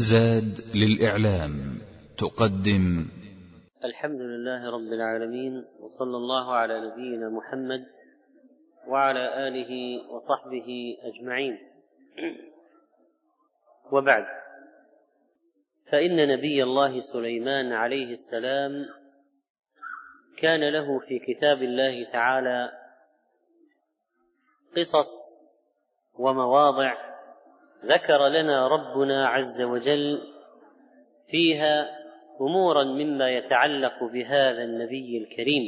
زاد للإعلام تقدم. الحمد لله رب العالمين وصلى الله على نبينا محمد وعلى آله وصحبه أجمعين. وبعد فإن نبي الله سليمان عليه السلام كان له في كتاب الله تعالى قصص ومواضع ذكر لنا ربنا عز وجل فيها أمورا مما يتعلق بهذا النبي الكريم.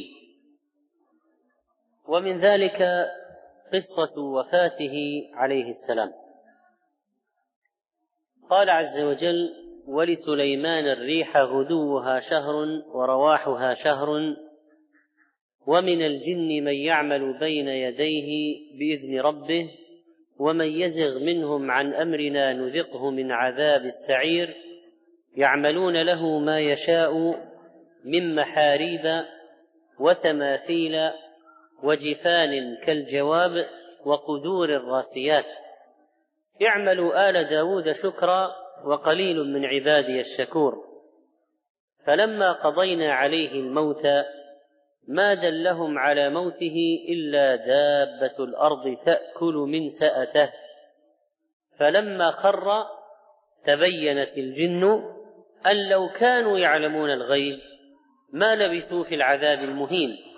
ومن ذلك قصة وفاته عليه السلام. قال عز وجل ولسليمان الريح غدوها شهر ورواحها شهر ومن الجن من يعمل بين يديه بإذن ربه ومن يزغ منهم عن أمرنا نذقه من عذاب السعير يعملون له ما يشاء من محاريب وتماثيل وجفان كالجواب وقدور الراسيات. اعملوا آل داود شكرا وقليل من عبادي الشكور. فلما قضينا عليه الموت ما دلهم على موته إلا دابة الأرض تأكل من سأته. فلما خر تبينت الجن أن لو كانوا يعلمون الغيب ما لبثوا في العذاب المهين.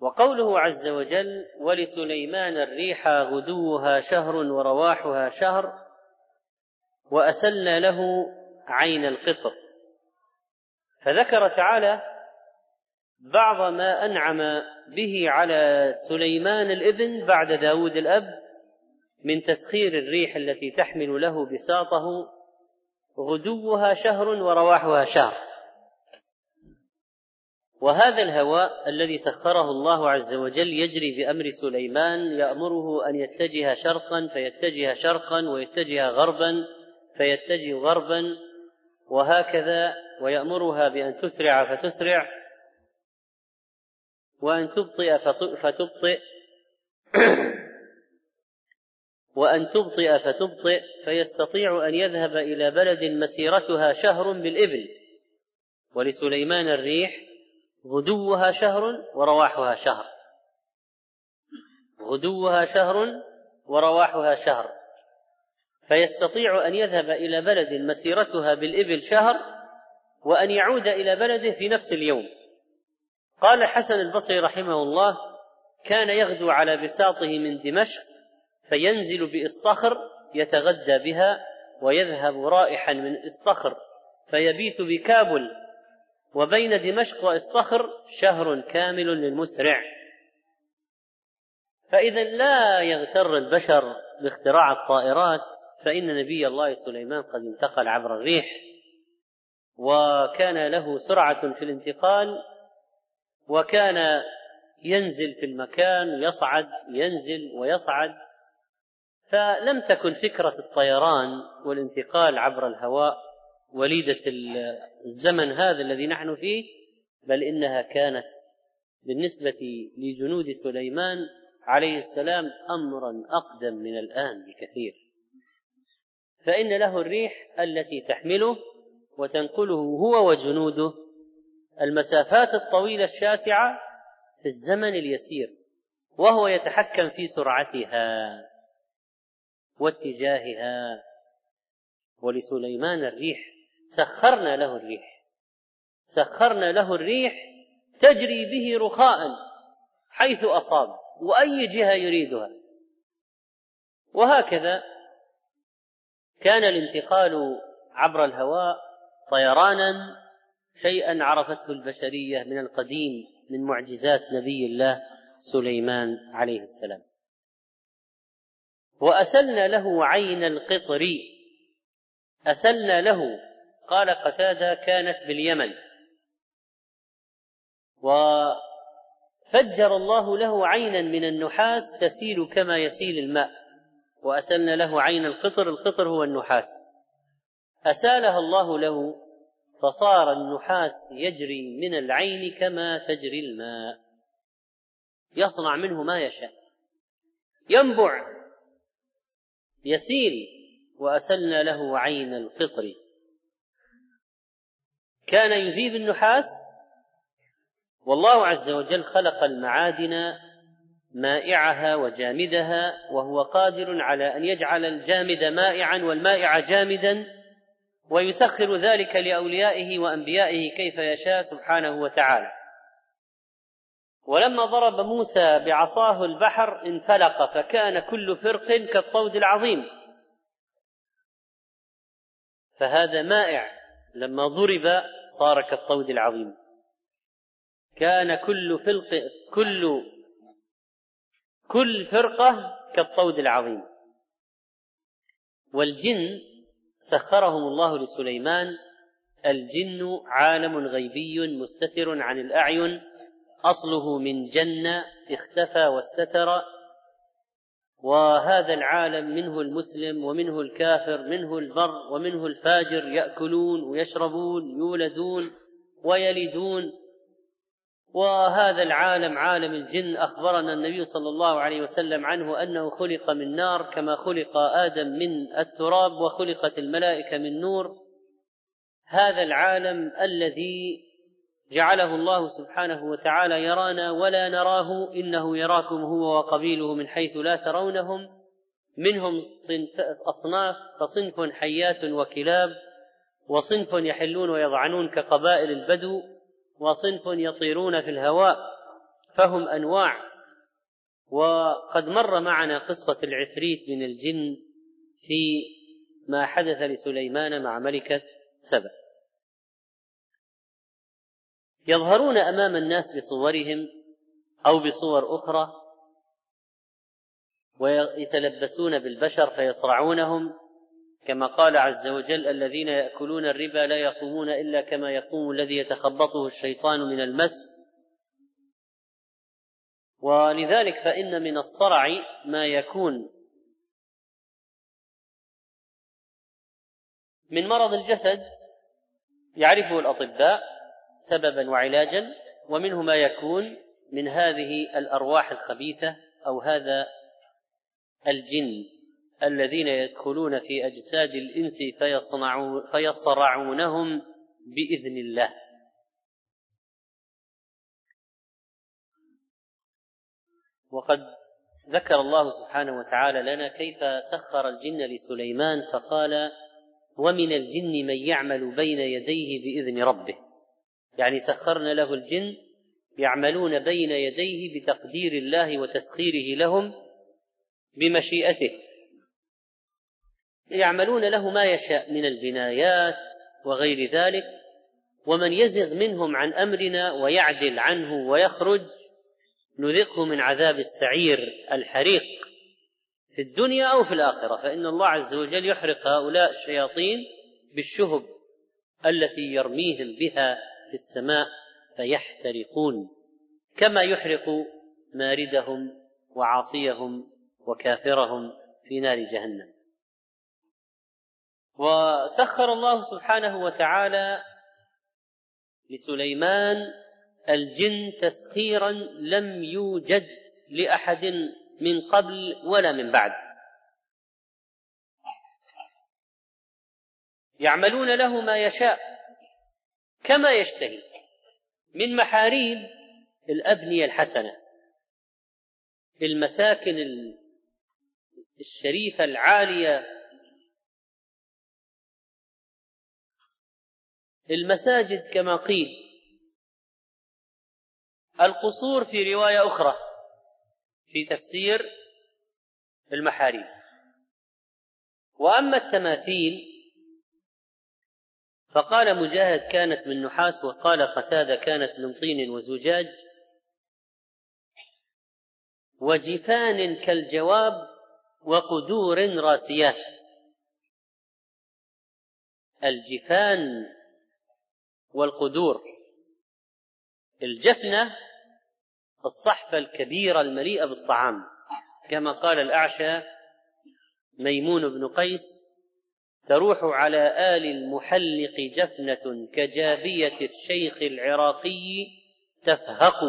وقوله عز وجل ولسليمان الريح غدوها شهر ورواحها شهر وأسلنا له عين القطر فذكر تعالى بعض ما أنعم به على سليمان الإبن بعد داود الأب من تسخير الريح التي تحمل له بساطه غدوها شهر ورواحها شهر. وهذا الهواء الذي سخره الله عز وجل يجري بأمر سليمان يأمره أن يتجه شرقا فيتجه شرقا ويتجه غربا فيتجه غربا وهكذا ويأمرها بأن تسرع فتسرع وأن تبطئ فتبطئ وأن تبطئ فتبطئ فيستطيع أن يذهب إلى بلد مسيرتها شهر بالإبل. ولسليمان الريح غدوها شهر ورواحها شهر. غدوها شهر ورواحها شهر. فيستطيع أن يذهب إلى بلد مسيرتها بالإبل شهر وأن يعود إلى بلده في نفس اليوم. قال الحسن البصري رحمه الله كان يغدو على بساطه من دمشق فينزل بإصطخر يتغدى بها ويذهب رائحا من إصطخر فيبيت بكابل وبين دمشق وإصطخر شهر كامل للمسرع. فإذا لا يغتر البشر باختراع الطائرات فإن نبي الله سليمان قد انتقل عبر الريح وكان له سرعة في الانتقال وكان ينزل في المكان يصعد ينزل ويصعد. فلم تكن فكرة الطيران والانتقال عبر الهواء وليدة الزمن هذا الذي نحن فيه بل إنها كانت بالنسبة لجنود سليمان عليه السلام أمرا أقدم من الآن بكثير. فإن له الريح التي تحمله وتنقله هو وجنوده المسافات الطويلة الشاسعة في الزمن اليسير وهو يتحكم في سرعتها واتجاهها. ولسليمان الريح سخرنا له الريح. سخرنا له الريح تجري به رخاء حيث أصاب وأي جهة يريدها. وهكذا كان الانتقال عبر الهواء طيرانا شيئا عرفته البشرية من القديم من معجزات نبي الله سليمان عليه السلام. وأسلنا له عين القطر. أسلنا له. قال قتادة كانت باليمن. وفجر الله له عينا من النحاس تسيل كما يسيل الماء. وأسلنا له عين القطر. القطر هو النحاس. اسالها الله له فصار النحاس يجري من العين كما تجري الماء. يصنع منه ما يشاء. ينبع يسيل وأسلنا له عين القطر. كان يذيب النحاس. والله عز وجل خلق المعادن مائعها وجامدها وهو قادر على أن يجعل الجامد مائعا والمائع جامدا. ويسخر ذلك لأوليائه وأنبيائه كيف يشاء سبحانه وتعالى. ولما ضرب موسى بعصاه البحر انفلق فكان كل فرق كالطود العظيم. فهذا مائع. لما ضرب صار كالطود العظيم. كان كل فلق كل كل فرقة كالطود العظيم. والجن سخرهم الله لسليمان الجن عالم غيبي مستتر عن الأعين أصله من جنة اختفى واستتر وهذا العالم منه المسلم ومنه الكافر منه البر ومنه الفاجر يأكلون ويشربون يولدون ويلدون. وهذا العالم عالم الجن أخبرنا النبي صلى الله عليه وسلم عنه أنه خلق من نار كما خلق آدم من التراب وخلقت الملائكة من نور. هذا العالم الذي جعله الله سبحانه وتعالى يرانا ولا نراه إنه يراكم هو وقبيله من حيث لا ترونهم. منهم صنف أصناف فصنف حيات وكلاب وصنف يحلون ويضعنون كقبائل البدو. وصنف يطيرون في الهواء فهم أنواع. وقد مر معنا قصة العفريت من الجن في ما حدث لسليمان مع ملكة سبأ. يظهرون أمام الناس بصورهم أو بصور أخرى ويتلبسون بالبشر فيصرعونهم. كما قال عز وجل الذين يأكلون الربا لا يقومون إلا كما يقوم الذي يتخبطه الشيطان من المس. ولذلك فإن من الصرع ما يكون من مرض الجسد يعرفه الأطباء سببا وعلاجا ومنه ما يكون من هذه الأرواح الخبيثة أو هذا الجن. الذين يدخلون في الإنس فيصنعون فيصرعونهم بإذن الله. وقد ذكر الله سبحانه وتعالى لنا كيف سخر الجن لسليمان فقال ومن الجن من يعمل بين يديه بإذن ربه. يعني سخرنا له الجن يعملون بين يديه بتقدير الله وتسخيره لهم بمشيئته. يعملون له ما يشاء من البنايات وغير ذلك ومن يزغ منهم عن أمرنا ويعدل عنه ويخرج نذقه من عذاب السعير الحريق في الدنيا أو في الآخرة. فإن الله عز وجل يحرق هؤلاء الشياطين بالشهب التي يرميهم بها في السماء فيحترقون كما يحرق ماردهم وعاصيهم وكافرهم في نار جهنم. وسخر الله سبحانه وتعالى لسليمان الجن تسخيرا لم يوجد لأحد من قبل ولا من بعد. يعملون له ما يشاء كما يشتهي من محاريب الأبنية الحسنة المساكن الشريفة العالية المساجد كما قيل. القصور في رواية أخرى في تفسير المحاريب. وأما التماثيل فقال مجاهد كانت من نحاس وقال قتادة كانت من طين وزجاج. وجفان كالجواب وقدور راسيات. الجفان والقدور. الجفنة الصحفة الكبيرة المليئة بالطعام. كما قال الأعشى ميمون بن قيس تروح على آل المحلق جفنة كجابية الشيخ العراقي تفهق.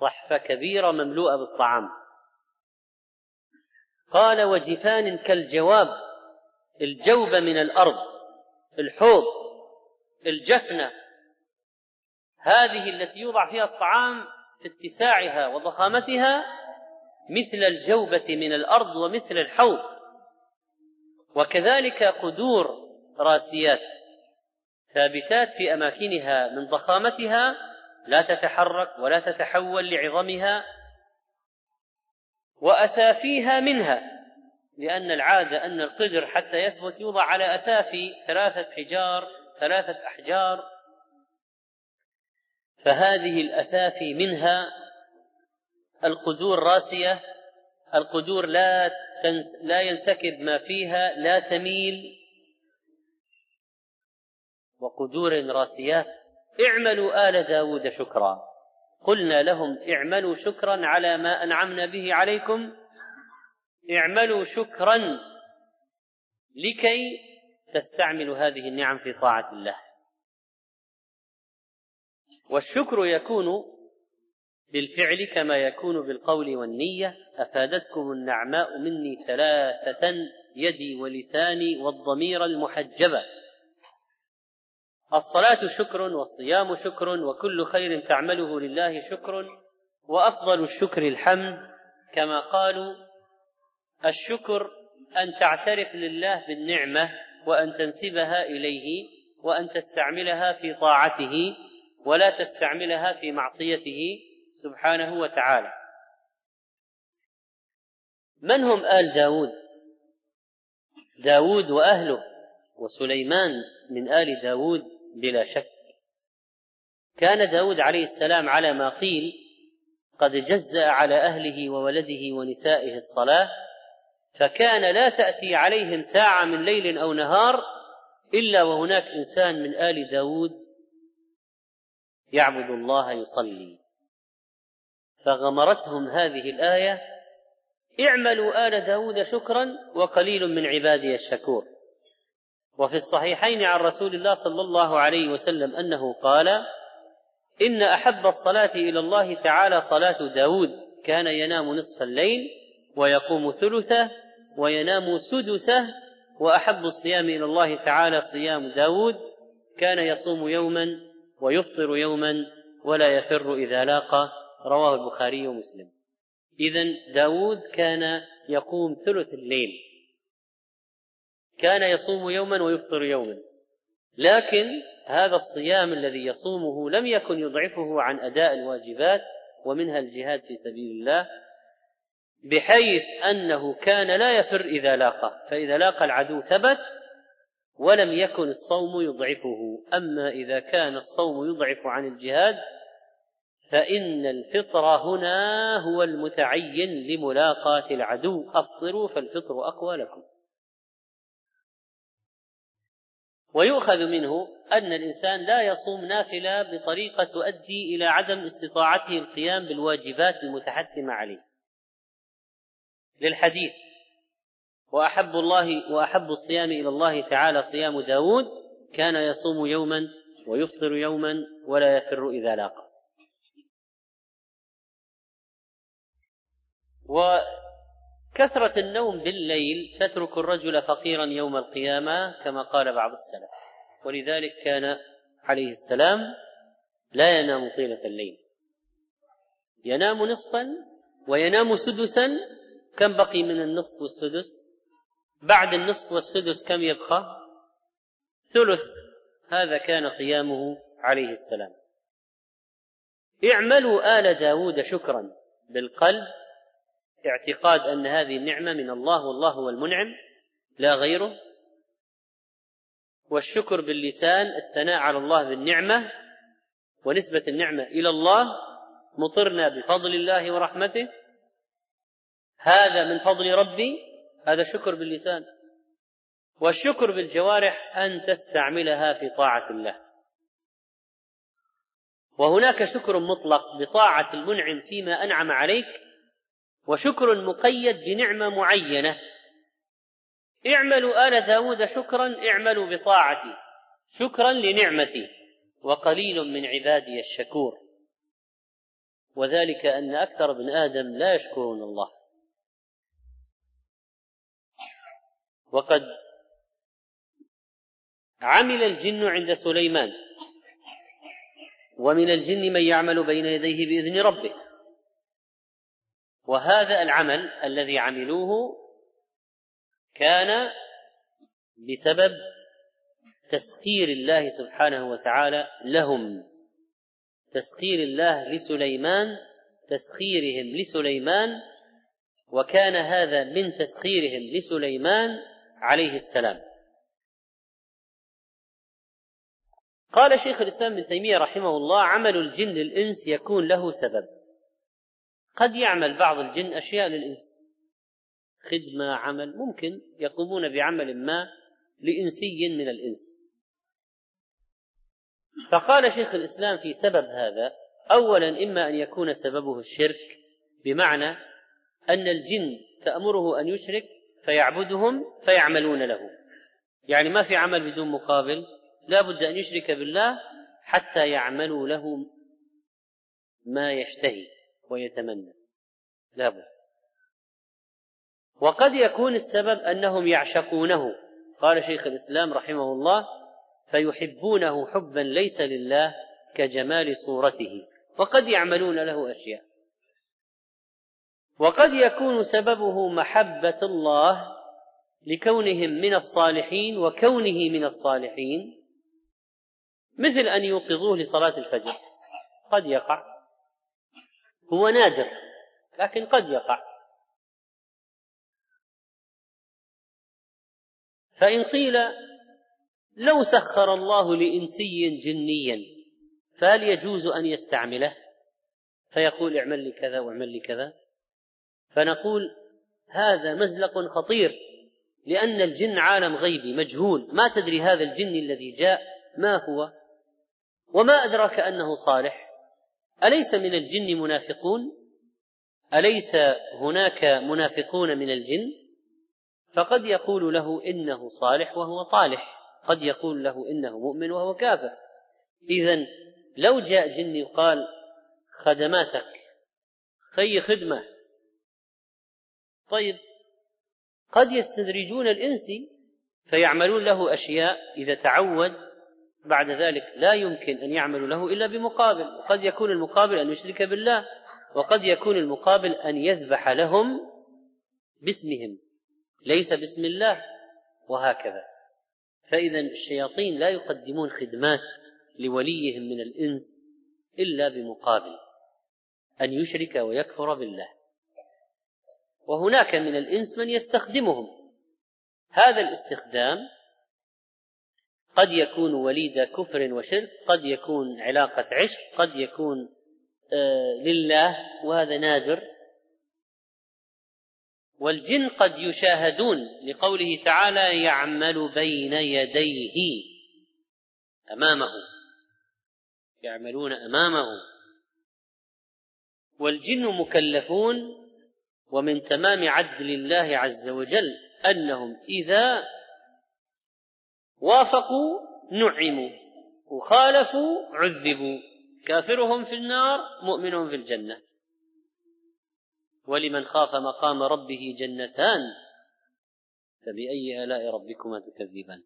صحفة كبيرة مملوءة بالطعام. قال وجفان كالجواب الجوب من الأرض الحوض. الجفنة هذه التي يوضع فيها الطعام في اتساعها وضخامتها مثل الجوبة من الأرض ومثل الحوض. وكذلك قدور راسيات ثابتات في أماكنها من ضخامتها لا تتحرك ولا تتحول لعظمها وأثافيها منها لأن العادة أن القدر حتى يثبت يوضع على أثافي ثلاثة حجار ثلاثة أحجار فهذه الأثافي منها القدور راسية القدور لا تنس لا ينسكب ما فيها لا تميل. وقدور راسيات اعملوا آل داود شكرا. قلنا لهم اعملوا شكرا على ما أنعمنا به عليكم. اعملوا شكرا لكي تستعملوا هذه النعم في طاعة الله. والشكر يكون بالفعل كما يكون بالقول والنية. أفادتكم النعماء مني ثلاثة يدي ولساني والضمير المحجبة. الصلاة شكر والصيام شكر وكل خير تعمله لله شكر. وأفضل الشكر الحمد كما قالوا الشكر أن تعترف لله بالنعمة وأن تنسبها إليه وأن تستعملها في طاعته ولا تستعملها في معصيته سبحانه وتعالى. من هم آل داود؟ داود وأهله وسليمان من آل داود بلا شك. كان داود عليه السلام على ما قيل قد جزأ على أهله وولده ونسائه الصلاة فكان لا تأتي عليهم ساعة من ليل أو نهار إلا وهناك إنسان من آل داود يعبد الله يصلي. فغمرتهم هذه الآية اعملوا آل داود شكرا وقليل من عبادي الشكور. وفي الصحيحين عن رسول الله صلى الله عليه وسلم أنه قال إن أحب الصلاة إلى الله تعالى صلاة داود كان ينام نصف الليل ويقوم ثلثه وينام سدسه وأحب الصيام إلى الله تعالى صيام داود كان يصوم يوما ويفطر يوما ولا يفر إذا لاقى رواه البخاري ومسلم. إذا داود كان يقوم ثلث الليل. كان يصوم يوما ويفطر يوما. لكن هذا الصيام الذي يصومه لم يكن يضعفه عن أداء الواجبات ومنها الجهاد في سبيل الله بحيث أنه كان لا يفر إذا لاقى فإذا لاقى العدو ثبت ولم يكن الصوم يضعفه. أما إذا كان الصوم يضعف عن الجهاد فإن الفطر هنا هو المتعين لملاقاة العدو. أفطروا فالفطر أقوى لكم. ويؤخذ منه أن الإنسان لا يصوم نافلة بطريقة تؤدي إلى عدم استطاعته القيام بالواجبات المتحتمة عليه. للحديث. وأحب الله وأحب الصيام إلى الله تعالى صيام داود كان يصوم يوما ويفطر يوما ولا يفر إذا لاقى. وكثرة النوم بالليل تترك الرجل فقيرا يوم القيامة كما قال بعض السلف. ولذلك كان عليه السلام لا ينام طيلة الليل. ينام نصفا وينام سدسا كم بقي من النصف والسدس؟ بعد النصف والسدس كم يبقى؟ ثلث. هذا كان قيامه عليه السلام. اعملوا آل داود شكرا بالقلب. اعتقاد أن هذه النعمة من الله والله هو المنعم لا غيره. والشكر باللسان الثناء على الله بالنعمة ونسبة النعمة إلى الله. مطرنا بفضل الله ورحمته. هذا من فضل ربي هذا شكر باللسان. والشكر بالجوارح أن تستعملها في طاعة الله. وهناك شكر مطلق بطاعة المنعم فيما أنعم عليك وشكر مقيد بنعمة معينة. اعملوا آل داود شكرا اعملوا بطاعتي. شكرا لنعمتي وقليل من عبادي الشكور. وذلك أن أكثر ابن آدم لا يشكرون الله. وقد عمل الجن عند سليمان. ومن الجن من يعمل بين يديه بإذن ربه. وهذا العمل الذي عملوه كان بسبب تسخير الله سبحانه وتعالى لهم. تسخير الله لسليمان تسخيرهم لسليمان وكان هذا من تسخيرهم لسليمان عليه السلام. قال شيخ الإسلام ابن تيمية رحمه الله عمل الجن للإنس يكون له سبب. قد يعمل بعض الجن أشياء للإنس. خدمة عمل ممكن يقومون بعمل ما لإنسي من الإنس. فقال شيخ الإسلام في سبب هذا اولا إما أن يكون سببه الشرك بمعنى أن الجن تأمره أن يشرك فيعبدهم فيعملون له. يعني ما في عمل بدون مقابل لا بد أن يشرك بالله حتى يعملوا له ما يشتهي ويتمنى. لا بد. وقد يكون السبب أنهم يعشقونه. قال شيخ الإسلام رحمه الله فيحبونه حبا ليس لله كجمال صورته. وقد يعملون له أشياء. وقد يكون سببه محبة الله لكونهم من الصالحين وكونه من الصالحين مثل أن يوقظوه لصلاة الفجر. قد يقع. هو نادر لكن قد يقع. فإن قيل لو سخر الله لإنسي جنيا فهل يجوز أن يستعمله؟ فيقول اعمل لي كذا واعمل لي كذا. فنقول هذا مزلق خطير لأن الجن عالم غيبي مجهول. ما تدري هذا الجن الذي جاء ما هو؟ وما أدراك أنه صالح؟ أليس من الجن منافقون؟ أليس هناك منافقون من الجن؟ فقد يقول له إنه صالح وهو طالح. قد يقول له إنه مؤمن وهو كافر. إذا لو جاء جني وقال خدماتك خي خدمة طيب قد يستدرجون الإنسي فيعملون له أشياء إذا تعود بعد ذلك لا يمكن أن يعملوا له إلا بمقابل وقد يكون المقابل أن يشرك بالله وقد يكون المقابل أن يذبح لهم باسمهم ليس باسم الله وهكذا. فإذا الشياطين لا يقدمون خدمات لوليهم من الإنس إلا بمقابل أن يشرك ويكفر بالله. وهناك من الإنس من يستخدمهم. هذا الاستخدام قد يكون وليد كفر وشرك قد يكون علاقة عشق قد يكون آه لله وهذا نادر. والجن قد يشاهدون لقوله تعالى يعمل بين يديه أمامه. يعملون أمامه. والجن مكلفون ومن تمام عدل الله عز وجل أنهم إذا وافقوا نعموا وخالفوا عذبوا. كافرهم في النار مؤمنهم في الجنة. ولمن خاف مقام ربه جنتان فبأي آلاء ربكما تكذبان.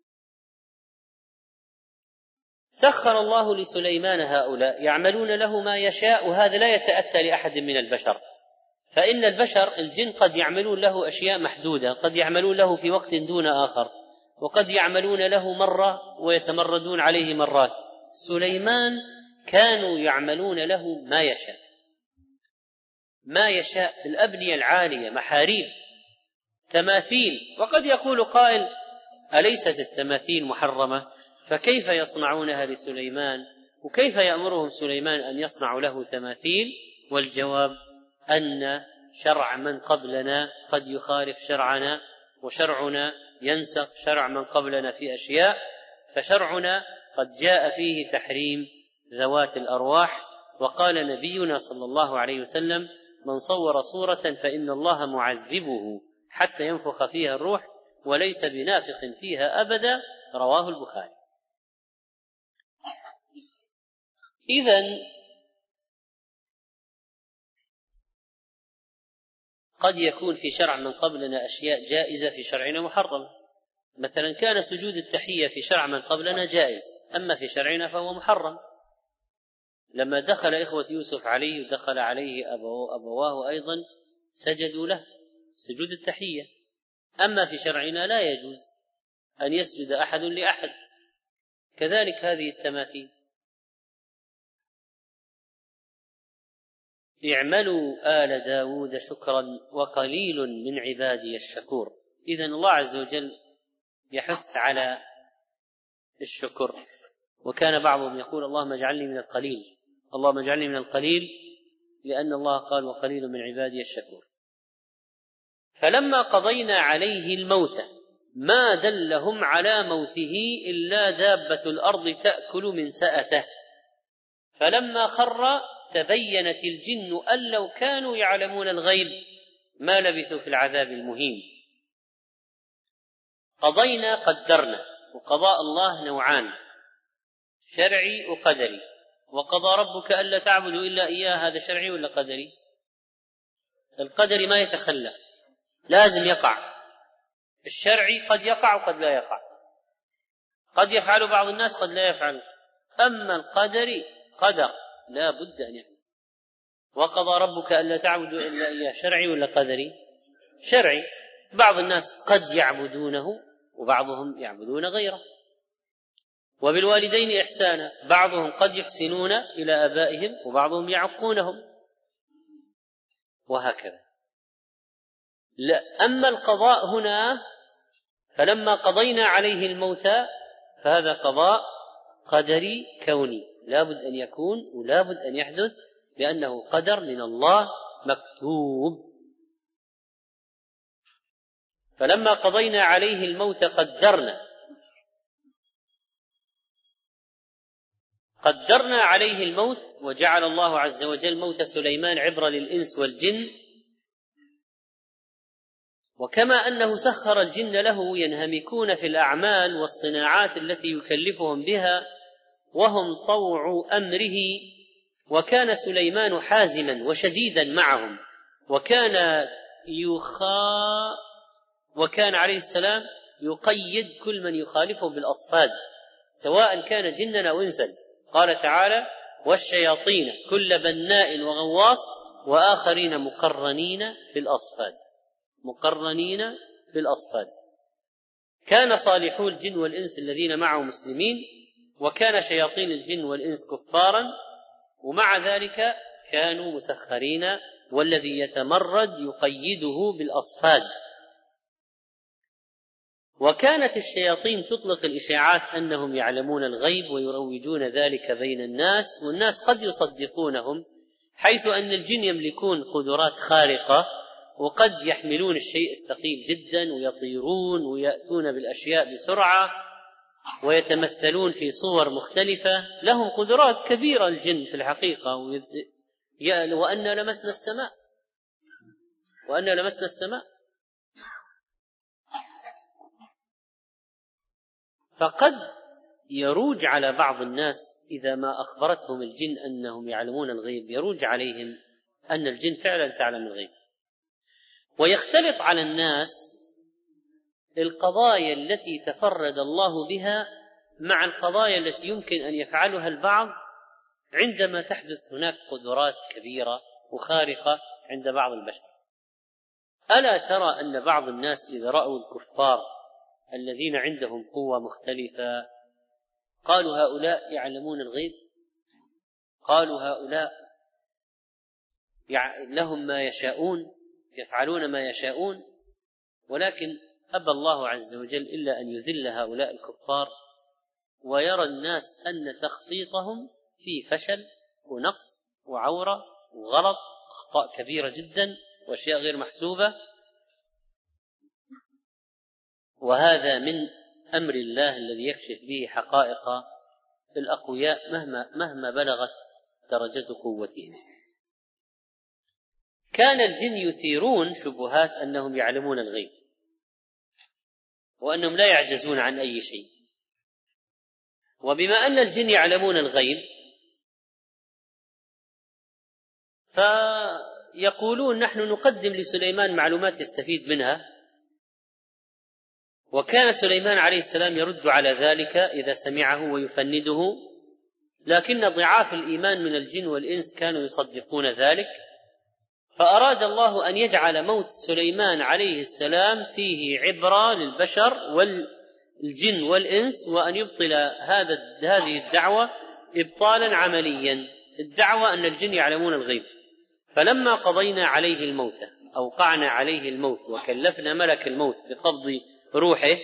سخر الله لسليمان هؤلاء يعملون له ما يشاء وهذا لا يتأتى لأحد من البشر. فإن البشر الجن قد يعملون له أشياء محدودة قد يعملون له في وقت دون آخر وقد يعملون له مرة ويتمردون عليه مرات. سليمان كانوا يعملون له ما يشاء. ما يشاء الأبنية العالية محاريب تماثيل. وقد يقول قائل أليست التماثيل محرمة؟ فكيف يصنعونها لسليمان؟ وكيف يأمرهم سليمان أن يصنعوا له تماثيل؟ والجواب أن شرع من قبلنا قد يخالف شرعنا وشرعنا ينسخ شرع من قبلنا في أشياء فشرعنا قد جاء فيه تحريم ذوات الأرواح. وقال نبينا صلى الله عليه وسلم من صور صورة فإن الله معذبه حتى ينفخ فيها الروح وليس بنافخ فيها أبدا. رواه البخاري. إذا قد يكون في شرع من قبلنا أشياء جائزة في شرعنا محرمة. مثلا كان سجود التحية في شرع من قبلنا جائز أما في شرعنا فهو محرم. لما دخل إخوة يوسف عليه ودخل عليه أبواه أيضا سجدوا له سجود التحية. أما في شرعنا لا يجوز أن يسجد أحد لأحد. كذلك هذه التماثيل. اعملوا آل داود شكرا وقليل من عبادي الشكور. إذا الله عز وجل يحث على الشكر. وكان بعضهم يقول اللهم اجعلني من القليل. اللهم اجعلني من القليل لأن الله قال وقليل من عبادي الشكور. فلما قضينا عليه الموت ما دلهم على موته إلا دابة الأرض تأكل من سأته. فلما خر تبينت الجن أن لو كانوا يعلمون الغيب ما لبثوا في العذاب المهين. قضينا قدرنا وقضاء الله نوعان شرعي وقدري. وقضى ربك ألا تعبدوا إلا إياه هذا شرعي ولا قدري؟ القدري ما يتخلف لازم يقع. الشرعي قد يقع وقد لا يقع. قد يفعل بعض الناس قد لا يفعل. أما القدري قدر. لا بد أن يفعل وقضى ربك ألا تعبدوا إلا إياه شرعي ولا قدري؟ شرعي. بعض الناس قد يعبدونه وبعضهم يعبدون غيره. وبالوالدين إحسانا بعضهم قد يحسنون إلى آبائهم وبعضهم يعقونهم. وهكذا. لا أما القضاء هنا فلما قضينا عليه الموت فهذا قضاء قدري كوني. لابد أن يكون ولابد أن يحدث لأنه قدر من الله مكتوب. فلما قضينا عليه الموت قدرنا. قدرنا عليه الموت وجعل الله عز وجل موت سليمان عبره للإنس والجن. وكما أنه سخر الجن له ينهمكون في الأعمال والصناعات التي يكلفهم بها وهم طوع أمره وكان سليمان حازما وشديدا معهم وكان يخا وكان عليه السلام يقيد كل من يخالفه بالأصفاد سواء كان جنا أو انسا. قال تعالى والشياطين كل بناء وغواص وآخرين مقرنين في الأصفاد. مقرنين في الأصفاد. كان صالحو الجن والإنس الذين معه مسلمين وكان شياطين الجن والإنس كفارا ومع ذلك كانوا مسخرين والذي يتمرد يقيده بالأصفاد. وكانت الشياطين تطلق الإشاعات أنهم يعلمون الغيب ويروجون ذلك بين الناس والناس قد يصدقونهم حيث أن الجن يملكون قدرات خارقة وقد يحملون الشيء الثقيل جدا ويطيرون ويأتون بالأشياء بسرعة. ويتمثلون في صور مختلفة لهم قدرات كبيرة الجن في الحقيقة وأنا لمسنا السماء. وأنا لمسنا السماء. فقد يروج على بعض الناس إذا ما أخبرتهم الجن أنهم يعلمون الغيب يروج عليهم أن الجن فعلا تعلم الغيب. ويختلط على الناس القضايا التي تفرد الله بها مع القضايا التي يمكن أن يفعلها البعض عندما تحدث هناك قدرات كبيرة وخارقة عند بعض البشر. ألا ترى أن بعض الناس إذا رأوا الكفار الذين عندهم قوة مختلفة قالوا هؤلاء يعلمون الغيب؟ قالوا هؤلاء لهم ما يشاءون يفعلون ما يشاءون ولكن أبى الله عز وجل إلا أن يذل هؤلاء الكفار ويرى الناس أن تخطيطهم فيه فشل ونقص وعورة وغلط أخطاء كبيرة جدا وأشياء غير محسوبة. وهذا من أمر الله الذي يكشف به حقائق الأقوياء مهما مهما بلغت درجة قوتهم. كان الجن يثيرون شبهات أنهم يعلمون الغيب. وأنهم لا يعجزون عن أي شيء. وبما أن الجن يعلمون الغيب فيقولون نحن نقدم لسليمان معلومات يستفيد منها. وكان سليمان عليه السلام يرد على ذلك إذا سمعه ويفنده لكن ضعاف الإيمان من الجن والإنس كانوا يصدقون ذلك. فأراد الله أن يجعل موت سليمان عليه السلام فيه عبرة للبشر والجن والإنس وأن يبطل هذا هذه الدعوة ابطالا عمليا. الدعوة أن الجن يعلمون الغيب. فلما قضينا عليه الموت أوقعنا عليه الموت وكلفنا ملك الموت بقبض روحه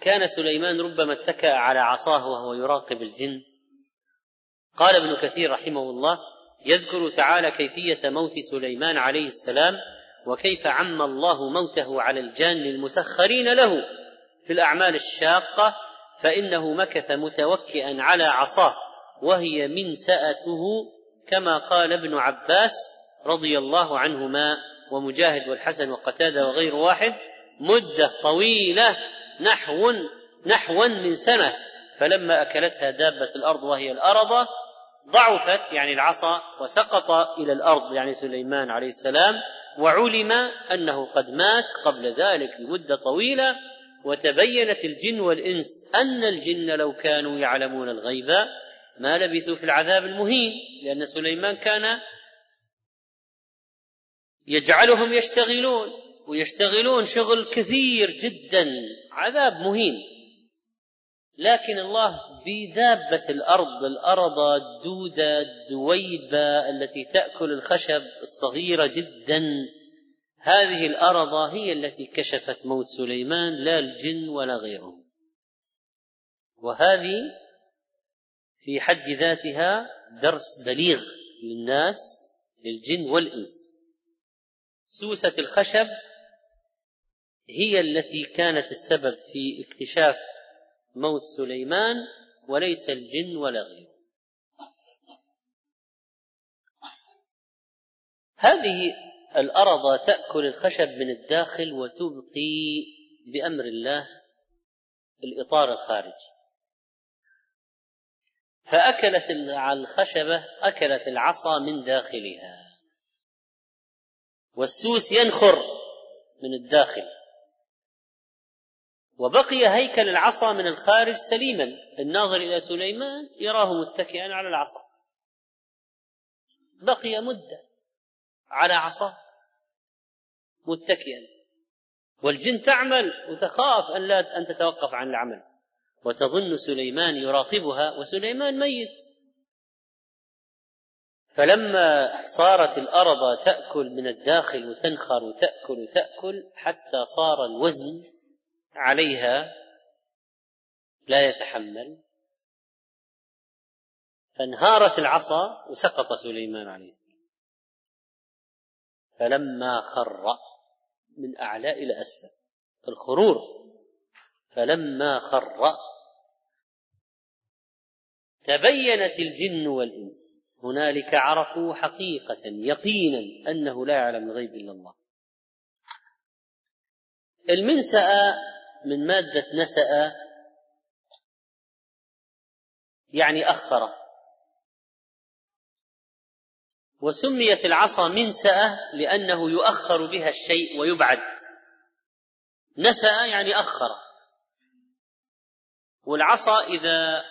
وكان سليمان ربما اتكأ على عصاه وهو يراقب الجن. قال ابن كثير رحمه الله يذكر تعالى كيفية موت سليمان عليه السلام وكيف عم الله موته على الجان المسخرين له في الأعمال الشاقة فإنه مكث متوكئا على عصاه وهي منسأته كما قال ابن عباس رضي الله عنهما ومجاهد والحسن وقتادة وغير واحد مدة طويلة نحو نحوا من سنة فلما أكلتها دابة الأرض وهي الارضه ضعفت يعني العصا وسقط إلى الأرض يعني سليمان عليه السلام وعلم أنه قد مات قبل ذلك بمده طويلة وتبينت الجن والإنس أن الجن لو كانوا يعلمون الغيب ما لبثوا في العذاب المهين لأن سليمان كان يجعلهم يشتغلون ويشتغلون شغل كثير جدا عذاب مهين. لكن الله بدابة الأرض الأرض الدودة الدويبة التي تأكل الخشب الصغيرة جدا. هذه الأرض هي التي كشفت موت سليمان لا الجن ولا غيرهم. وهذه في حد ذاتها درس بليغ للناس للجن والإنس. سوسة الخشب هي التي كانت السبب في اكتشاف موت سليمان وليس الجن ولا غيره. هذه الأرض تأكل الخشب من الداخل وتبقي بأمر الله الإطار الخارجي. فأكلت الخشبة أكلت العصا من داخلها. والسوس ينخر من الداخل. وبقي هيكل العصا من الخارج سليما. الناظر إلى سليمان يراه متكئا على العصا. بقي مدة على عصاه متكئا. والجن تعمل وتخاف أن لا أن تتوقف عن العمل. وتظن سليمان يراقبها وسليمان ميت. فلما صارت الأرض تأكل من الداخل وتنخر وتأكل وتأكل حتى صار الوزن عليها لا يتحمل. فانهارت العصا وسقط سليمان عليه السلام. فلما خر من أعلى إلى أسفل الخرور فلما خر تبينت الجن والإنس. هنالك عرفوا حقيقة يقينا أنه لا يعلم الغيب إلا الله. المنسأ من مادة نسأ يعني أخر. وسميت العصا منسأة لأنه يؤخر بها الشيء ويبعد. نسأ يعني أخر. والعصا إذا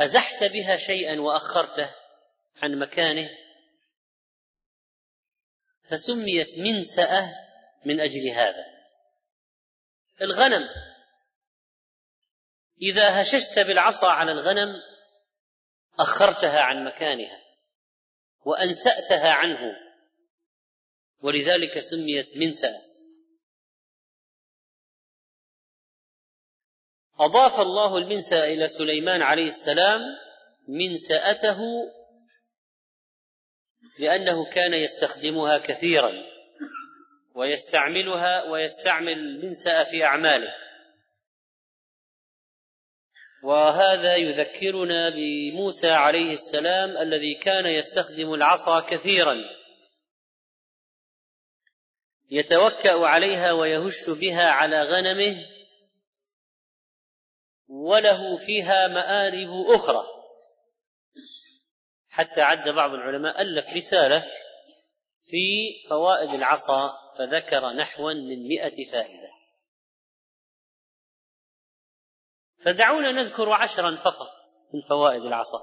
أزحت بها شيئا وأخرته عن مكانه فسميت منسأة من أجل هذا. الغنم. إذا هششت بالعصا على الغنم أخرتها عن مكانها وأنسأتها عنه. ولذلك سميت منسأة أضاف الله المنسأ إلى سليمان عليه السلام منسأته لأنه كان يستخدمها كثيرا. ويستعملها ويستعمل المنسأ في أعماله. وهذا يذكرنا بموسى عليه السلام الذي كان يستخدم العصا كثيرا. يتوكأ عليها ويهش بها على غنمه وله فيها مآرب أخرى. حتى عد بعض العلماء ألف رسالة في فوائد العصا فذكر نحوا من مئة فائدة. فدعونا نذكر عشرا فقط من فوائد العصا.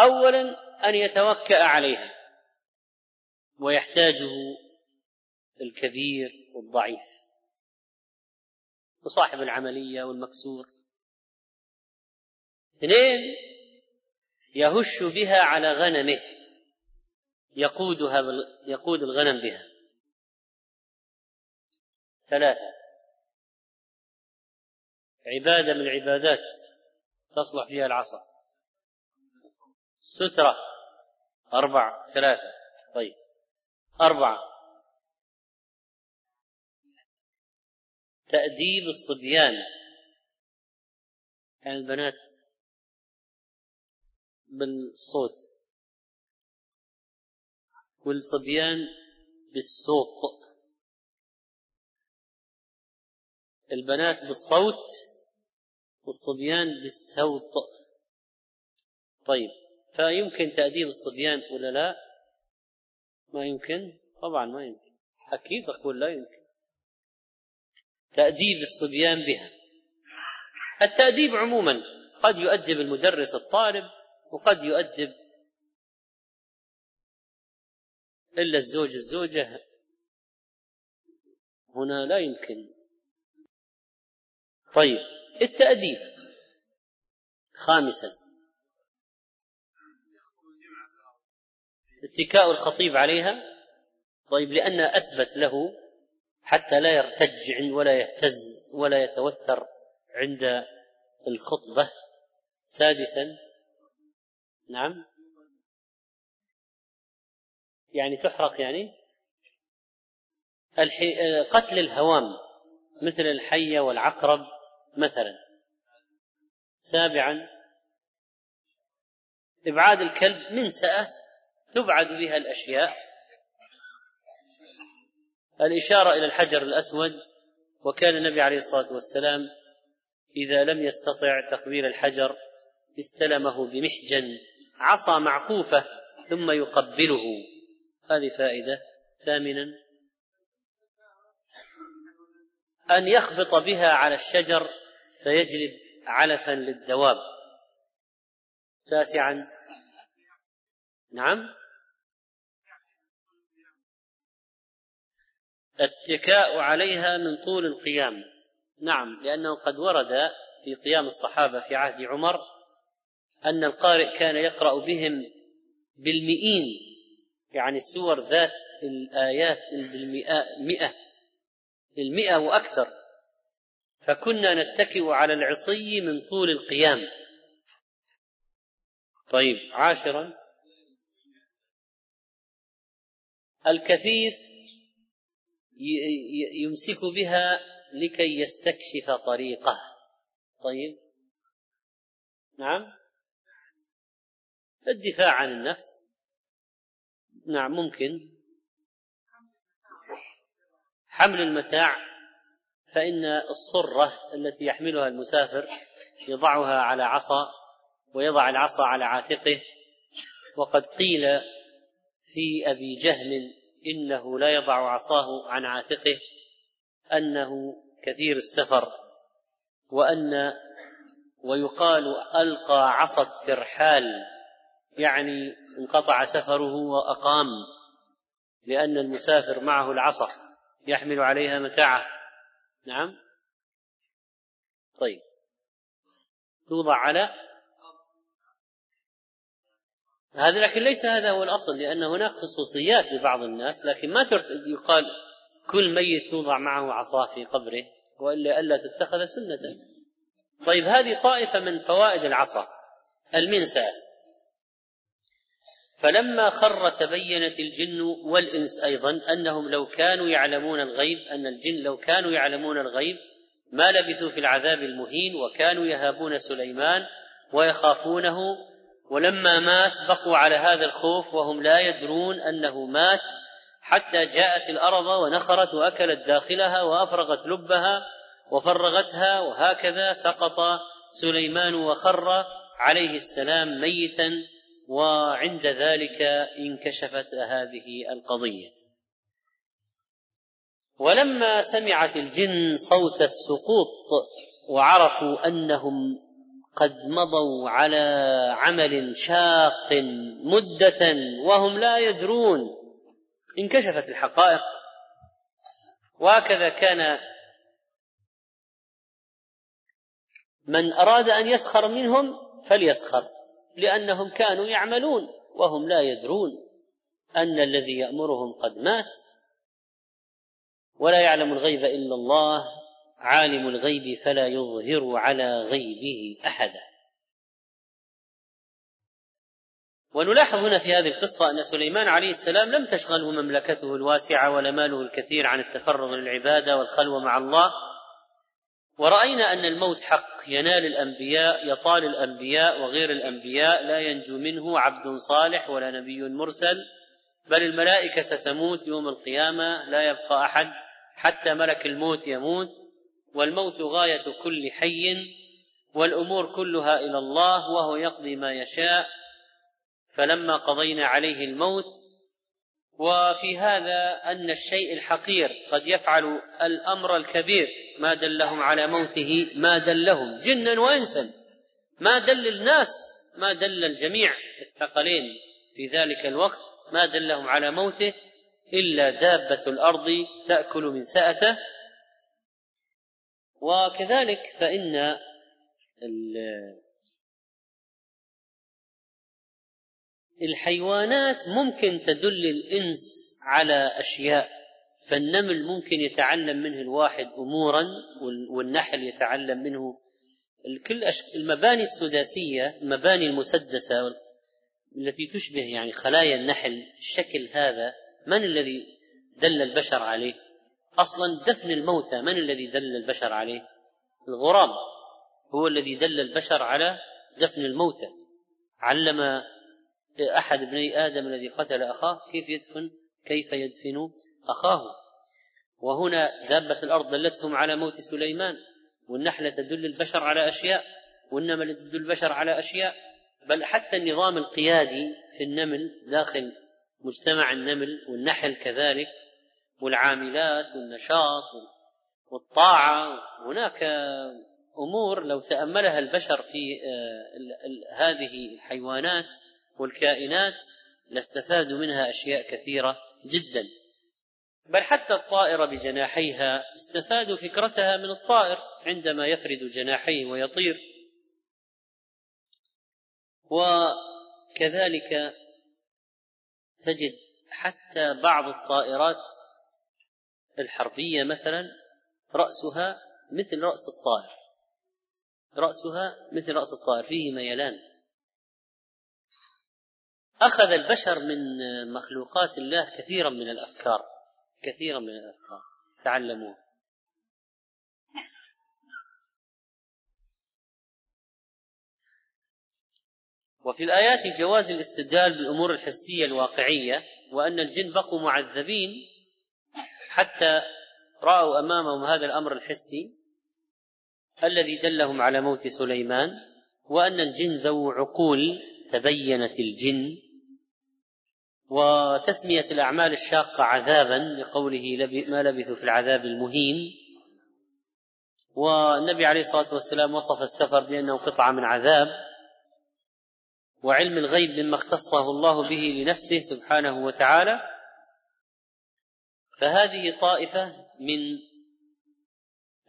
اولا أن يتوكأ عليها ويحتاجه الكبير والضعيف. وصاحب العملية والمكسور. اثنين يهش بها على غنمه. يقودها يقود الغنم بها. ثلاثة. عبادة من العبادات تصلح فيها العصا. سترة. أربعة. ثلاثة. طيب. أربعة. تأديب الصبيان. يعني البنات بالصوت. والصبيان بالصوت. البنات بالصوت والصبيان بالسوط طيب فيمكن تأديب الصبيان ولا لا؟ ما يمكن؟ طبعا ما يمكن. أكيد أقول لا يمكن. تأديب الصبيان بها. التأديب عموما قد يؤدب المدرس الطالب وقد يؤدب إلا الزوج الزوجة هنا لا يمكن. طيب التأديب. خامسا. اتكاء الخطيب عليها. طيب لأن أثبت له حتى لا يرتج ولا يهتز ولا يتوتر عند الخطبة. سادسا. نعم. يعني تحرق يعني؟ قتل الهوام مثل الحية والعقرب مثلا. سابعا إبعاد الكلب منسأة تبعد بها الأشياء. الإشارة إلى الحجر الأسود وكان النبي عليه الصلاة والسلام إذا لم يستطع تقبيل الحجر استلمه بمحجن عصا معقوفة ثم يقبله. هذه فائدة. ثامنا أن يخبط بها على الشجر فيجلب علفا للدواب. تاسعا نعم. الاتكاء عليها من طول القيام. نعم لأنه قد ورد في قيام الصحابة في عهد عمر أن القارئ كان يقرأ بهم بالمئين يعني السور ذات الآيات بالمئة مئة المئة وأكثر. فكنا نتكئ على العصي من طول القيام. طيب عاشرا. الكفيف يمسك بها لكي يستكشف طريقه. طيب. نعم. الدفاع عن النفس. نعم ممكن. حمل المتاع فإن الصرة التي يحملها المسافر يضعها على عصا ويضع العصا على عاتقه. وقد قيل في أبي جهل إنه لا يضع عصاه عن عاتقه أنه كثير السفر. وأن ويقال ألقى عصا الترحال يعني انقطع سفره وأقام لأن المسافر معه العصا يحمل عليها متاعه. نعم؟ طيب. توضع على؟ هذا لكن ليس هذا هو الأصل لأن هناك خصوصيات لبعض الناس لكن ما يقال كل ميت توضع معه عصاه في قبره وإلا ألا تتخذ سنة. طيب هذه طائفة من فوائد العصا. المنسى فلما خر تبينت الجن والإنس أيضا أنهم لو كانوا يعلمون الغيب أن الجن لو كانوا يعلمون الغيب ما لبثوا في العذاب المهين وكانوا يهابون سليمان ويخافونه. ولما مات بقوا على هذا الخوف وهم لا يدرون أنه مات حتى جاءت الأرض ونخرت وأكلت داخلها وأفرغت لبها وفرغتها وهكذا سقط سليمان وخر عليه السلام ميتا وعند ذلك انكشفت هذه القضية. ولما سمعت الجن صوت السقوط وعرفوا أنهم قد مضوا على عمل شاق مدة وهم لا يدرون انكشفت الحقائق. وهكذا كان من أراد أن يسخر منهم فليسخر. لأنهم كانوا يعملون وهم لا يدرون أن الذي يأمرهم قد مات ولا يعلم الغيب إلا الله عالم الغيب فلا يظهر على غيبه أحدا. ونلاحظ هنا في هذه القصة أن سليمان عليه السلام لم تشغله مملكته الواسعة ولا ماله الكثير عن التفرغ للعبادة والخلوة مع الله ورأينا أن الموت حق. ينال الأنبياء يطال الأنبياء وغير الأنبياء. لا ينجو منه عبد صالح ولا نبي مرسل. بل الملائكة ستموت يوم القيامة. لا يبقى أحد. حتى ملك الموت يموت. والموت غاية كل حي. والأمور كلها إلى الله وهو يقضي ما يشاء. فلما قضينا عليه الموت وفي هذا أن الشيء الحقير قد يفعل الأمر الكبير ما دلهم على موته ما دلهم جنا وإنسا ما دل الناس ما دل الجميع الثقلين في ذلك الوقت ما دلهم على موته إلا دابة الأرض تأكل من سأته. وكذلك فإن الحيوانات ممكن تدل الإنس على أشياء فالنمل ممكن يتعلم منه الواحد أمورا والنحل يتعلم منه كل المباني السداسية المباني المسدسة التي تشبه يعني خلايا النحل الشكل هذا من الذي دل البشر عليه؟ أصلا دفن الموتى من الذي دل البشر عليه؟ الغراب هو الذي دل البشر على دفن الموتى. علم أحد ابني آدم الذي قتل أخاه كيف يدفن؟ كيف يدفن أخاه؟ وهنا دابة الأرض دلتهم على موت سليمان والنحلة تدل البشر على أشياء والنمل تدل البشر على أشياء بل حتى النظام القيادي في النمل داخل مجتمع النمل والنحل كذلك والعاملات والنشاط والطاعة هناك أمور لو تأملها البشر في آه، هذه الحيوانات والكائنات لاستفادوا منها أشياء كثيرة جدا. بل حتى الطائرة بجناحيها استفادوا فكرتها من الطائر عندما يفرد جناحيه ويطير. وكذلك تجد حتى بعض الطائرات الحربية مثلا رأسها مثل رأس الطائر. رأسها مثل رأس الطائر فيه ميلان. أخذ البشر من مخلوقات الله كثيرا من الأفكار كثيرا من الأفكار. تعلموها وفي الآيات جواز الاستدلال بالأمور الحسية الواقعية وأن الجن بقوا معذبين حتى رأوا أمامهم هذا الأمر الحسي الذي دلهم على موت سليمان وأن الجن ذو عقول تبينت الجن وتسمية الأعمال الشاقة عذابا لقوله ما لبثوا في العذاب المهين والنبي عليه الصلاة والسلام وصف السفر بأنه قطعة من عذاب وعلم الغيب مما اختصه الله به لنفسه سبحانه وتعالى. فهذه طائفة من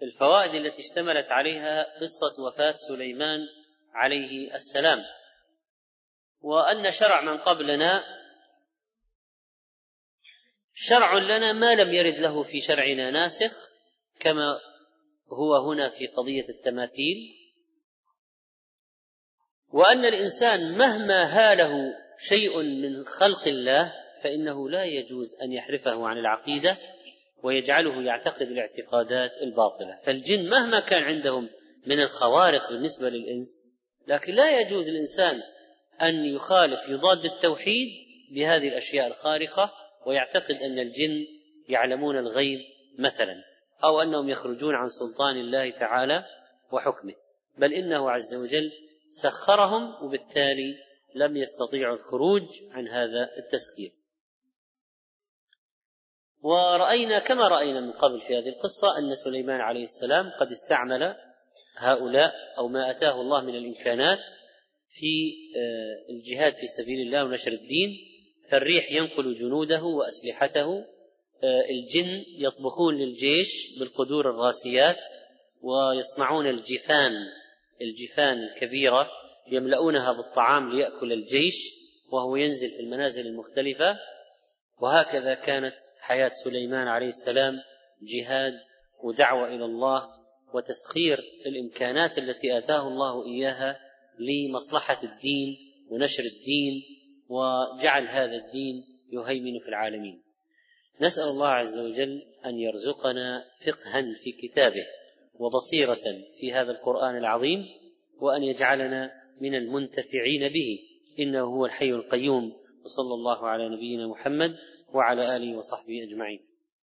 الفوائد التي اشتملت عليها قصة وفاة سليمان عليه السلام. وأن شرع من قبلنا شرع لنا ما لم يرد له في شرعنا ناسخ كما هو هنا في قضية التماثيل. وأن الإنسان مهما هاله شيء من خلق الله فإنه لا يجوز أن يحرفه عن العقيدة ويجعله يعتقد الاعتقادات الباطلة. فالجن مهما كان عندهم من الخوارق بالنسبة للإنس لكن لا يجوز الإنسان أن يخالف يضاد التوحيد بهذه الأشياء الخارقة ويعتقد أن الجن يعلمون الغيب مثلا أو أنهم يخرجون عن سلطان الله تعالى وحكمه. بل إنه عز وجل سخرهم وبالتالي لم يستطيعوا الخروج عن هذا التسخير. ورأينا كما رأينا من قبل في هذه القصة أن سليمان عليه السلام قد استعمل هؤلاء أو ما أتاه الله من الإمكانات في آه، الجهاد في سبيل الله ونشر الدين فالريح ينقل جنوده وأسلحته آه، الجن يطبخون للجيش بالقدور الراسيات ويصنعون الجفان الجفان الكبيرة يملؤونها بالطعام ليأكل الجيش وهو ينزل في المنازل المختلفة. وهكذا كانت حياة سليمان عليه السلام جهاد ودعوة إلى الله وتسخير الإمكانات التي آتاه الله إياها لمصلحة الدين ونشر الدين وجعل هذا الدين يهيمن في العالمين. نسأل الله عز وجل أن يرزقنا فقها في كتابه وبصيرة في هذا القرآن العظيم وأن يجعلنا من المنتفعين به. إنه هو الحي القيوم. وصلى الله على نبينا محمد وعلى آله وصحبه أجمعين.